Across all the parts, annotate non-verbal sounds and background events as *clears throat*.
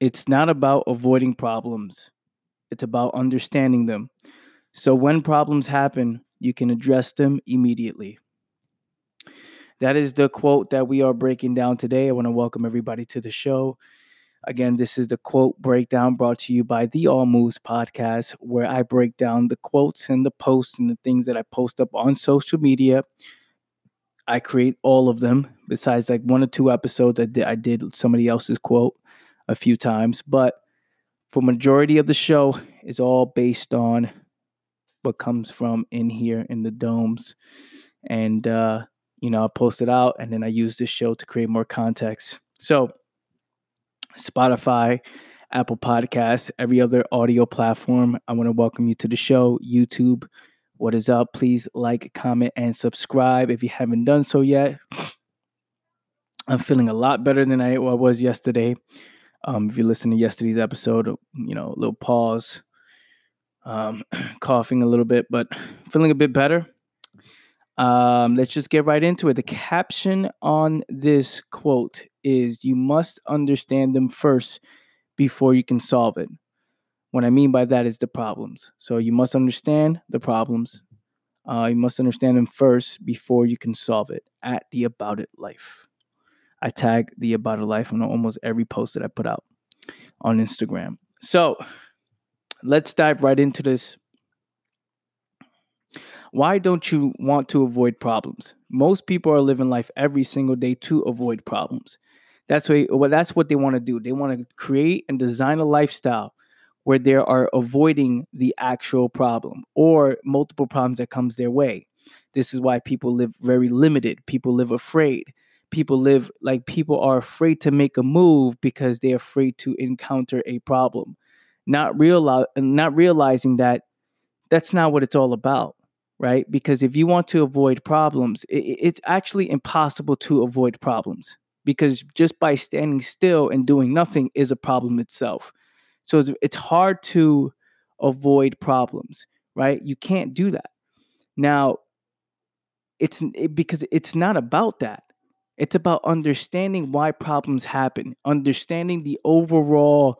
it's not about avoiding problems, it's about understanding them. So when problems happen, you can address them immediately. That is the quote that we are breaking down today. I want to welcome everybody to the show. Again, this is the quote breakdown brought to you by the All Moves podcast, where I break down the quotes and the posts and the things that I post up on social media. I create all of them, besides like one or two episodes did, I did somebody else's quote a few times. But for majority of the show is all based on what comes from in here in the domes. And uh, you know, I post it out and then I use this show to create more context. So Spotify, Apple Podcasts, every other audio platform. I want to welcome you to the show, YouTube. What is up? Please like, comment, and subscribe if you haven't done so yet. I'm feeling a lot better than I was yesterday. Um, if you listen to yesterday's episode, you know, a little pause, um, *clears throat* coughing a little bit, but feeling a bit better. Um, let's just get right into it. The caption on this quote is You must understand them first before you can solve it. What I mean by that is the problems. So you must understand the problems. Uh, you must understand them first before you can solve it at the About It Life. I tag the About It Life on almost every post that I put out on Instagram. So let's dive right into this why don't you want to avoid problems? Most people are living life every single day to avoid problems. That's what well, that's what they want to do. They want to create and design a lifestyle where they are avoiding the actual problem or multiple problems that comes their way. This is why people live very limited. People live afraid. People live like people are afraid to make a move because they're afraid to encounter a problem. Not real not realizing that that's not what it's all about right? Because if you want to avoid problems, it, it's actually impossible to avoid problems because just by standing still and doing nothing is a problem itself. So it's, it's hard to avoid problems, right? You can't do that. Now, it's it, because it's not about that. It's about understanding why problems happen, understanding the overall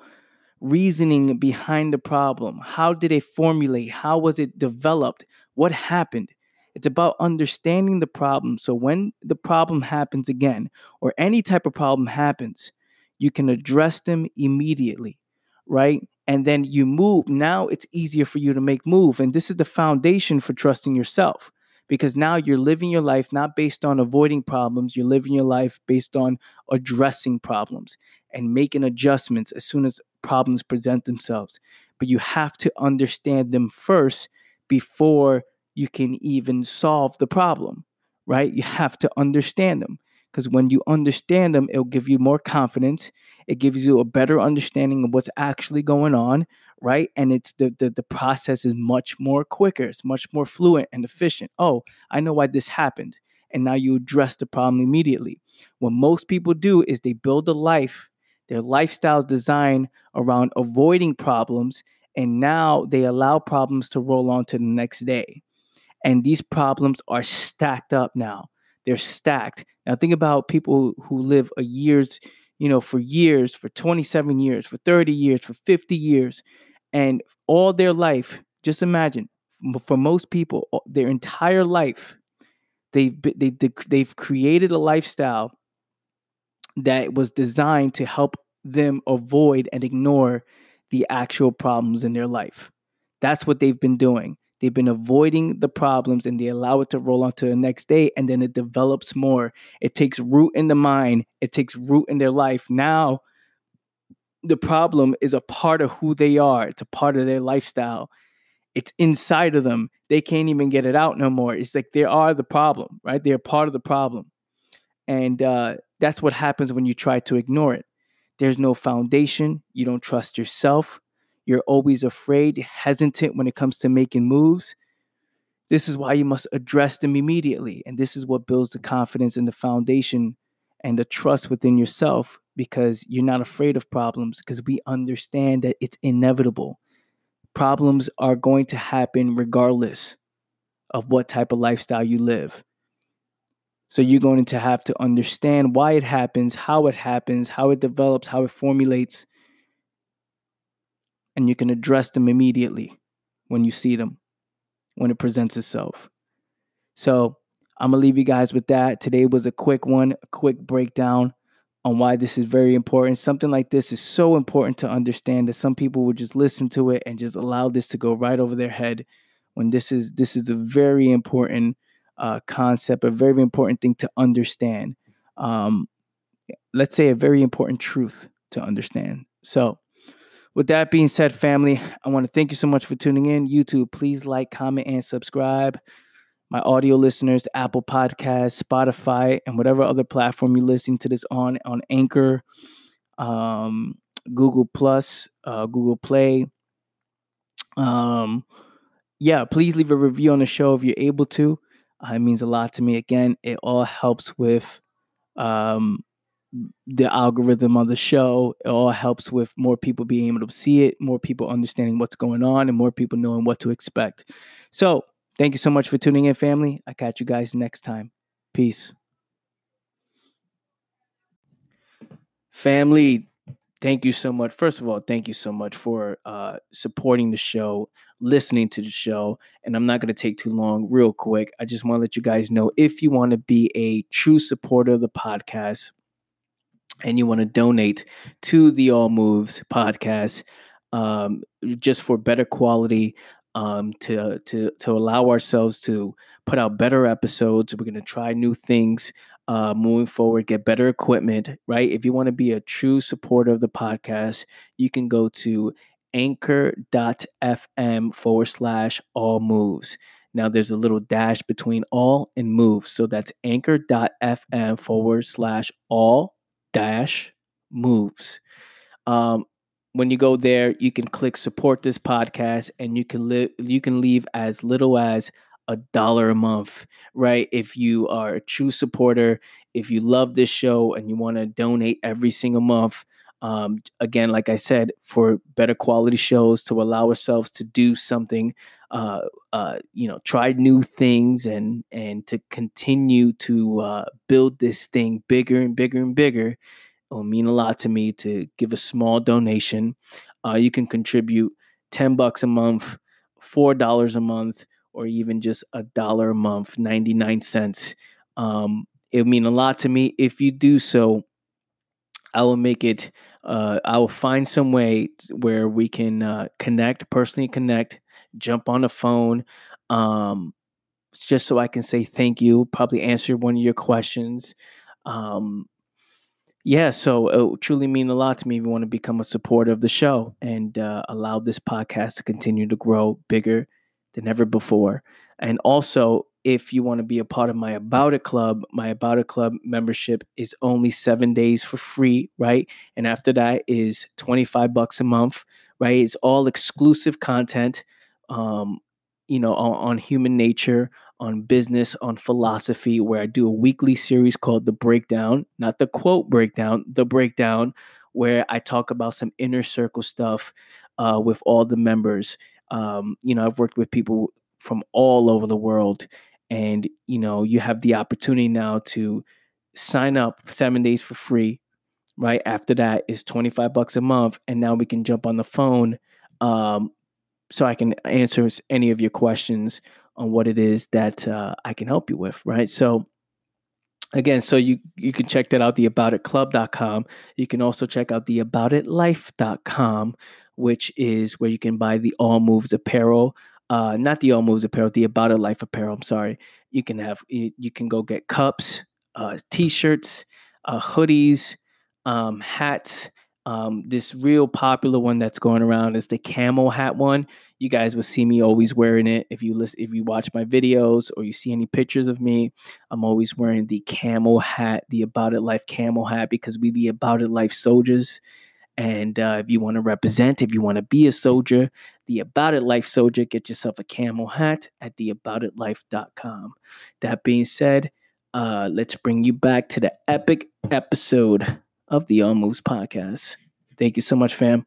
reasoning behind the problem. How did it formulate? How was it developed? What happened? It's about understanding the problem. So when the problem happens again, or any type of problem happens, you can address them immediately, right? And then you move. Now it's easier for you to make move. And this is the foundation for trusting yourself because now you're living your life not based on avoiding problems, you're living your life based on addressing problems and making adjustments as soon as problems present themselves. But you have to understand them first before you can even solve the problem, right? You have to understand them because when you understand them, it'll give you more confidence. It gives you a better understanding of what's actually going on, right? And it's the, the the process is much more quicker, it's much more fluent and efficient. Oh, I know why this happened. And now you address the problem immediately. What most people do is they build a life, their lifestyle is designed around avoiding problems and now they allow problems to roll on to the next day. And these problems are stacked up now. They're stacked. Now think about people who live a years, you know, for years, for 27 years, for 30 years, for 50 years, and all their life. Just imagine, for most people, their entire life, they've they, they've created a lifestyle that was designed to help them avoid and ignore the actual problems in their life. That's what they've been doing. They've been avoiding the problems and they allow it to roll on to the next day and then it develops more. It takes root in the mind, it takes root in their life. Now, the problem is a part of who they are, it's a part of their lifestyle. It's inside of them. They can't even get it out no more. It's like they are the problem, right? They're part of the problem. And uh, that's what happens when you try to ignore it. There's no foundation. You don't trust yourself. You're always afraid, hesitant when it comes to making moves. This is why you must address them immediately. And this is what builds the confidence and the foundation and the trust within yourself because you're not afraid of problems because we understand that it's inevitable. Problems are going to happen regardless of what type of lifestyle you live. So you're going to have to understand why it happens, how it happens, how it develops, how it formulates, and you can address them immediately when you see them, when it presents itself. So I'm gonna leave you guys with that. Today was a quick one, a quick breakdown on why this is very important. Something like this is so important to understand that some people would just listen to it and just allow this to go right over their head when this is this is a very important uh, concept, a very important thing to understand. Um, let's say a very important truth to understand. So, with that being said, family, I want to thank you so much for tuning in. YouTube, please like, comment, and subscribe my audio listeners, Apple Podcasts, Spotify, and whatever other platform you're listening to this on, on Anchor, um, Google Plus, uh, Google Play. Um, yeah, please leave a review on the show if you're able to. Uh, it means a lot to me. Again, it all helps with um, the algorithm of the show. It all helps with more people being able to see it, more people understanding what's going on, and more people knowing what to expect. So, Thank you so much for tuning in, family. I catch you guys next time. Peace. Family, thank you so much. First of all, thank you so much for uh, supporting the show, listening to the show. And I'm not going to take too long, real quick. I just want to let you guys know if you want to be a true supporter of the podcast and you want to donate to the All Moves podcast um, just for better quality um, to to to allow ourselves to put out better episodes. We're gonna try new things uh, moving forward, get better equipment. Right? If you want to be a true supporter of the podcast, you can go to anchor.fm forward slash all moves. Now there's a little dash between all and moves. So that's anchor.fm forward slash all dash moves. Um, when you go there, you can click support this podcast and you can live you can leave as little as a dollar a month, right? If you are a true supporter, if you love this show and you want to donate every single month, um, again, like I said, for better quality shows to allow ourselves to do something, uh, uh, you know, try new things and and to continue to uh, build this thing bigger and bigger and bigger it will mean a lot to me to give a small donation. Uh, you can contribute 10 bucks a month, $4 a month, or even just a dollar a month, 99 cents. Um, it will mean a lot to me. If you do so, I will make it, uh, I will find some way where we can uh, connect, personally connect, jump on the phone, um, just so I can say thank you, probably answer one of your questions. Um, yeah, so it will truly mean a lot to me if you want to become a supporter of the show and uh, allow this podcast to continue to grow bigger than ever before. And also, if you want to be a part of my About It Club, my About It Club membership is only seven days for free, right? And after that is 25 bucks a month, right? It's all exclusive content, um, you know, on, on human nature, on business, on philosophy, where I do a weekly series called The Breakdown, not the quote breakdown, The Breakdown, where I talk about some inner circle stuff uh, with all the members. Um, you know, I've worked with people from all over the world, and you know, you have the opportunity now to sign up seven days for free. Right after that is 25 bucks a month, and now we can jump on the phone um, so I can answer any of your questions on what it is that uh, I can help you with, right? So again, so you you can check that out, the aboutitclub.com. You can also check out the aboutitlife.com, which is where you can buy the All Moves apparel. Uh, not the All Moves apparel, the About It Life apparel. I'm sorry. You can have you, you can go get cups, uh, t-shirts, uh, hoodies, um, hats, um, this real popular one that's going around is the camel hat one. You guys will see me always wearing it. If you listen, if you watch my videos or you see any pictures of me, I'm always wearing the camel hat, the About It Life camel hat, because we the About It Life soldiers. And uh, if you want to represent, if you want to be a soldier, the About It Life soldier, get yourself a camel hat at theaboutitlife.com. That being said, uh, let's bring you back to the epic episode of the All Moves podcast. Thank you so much, fam.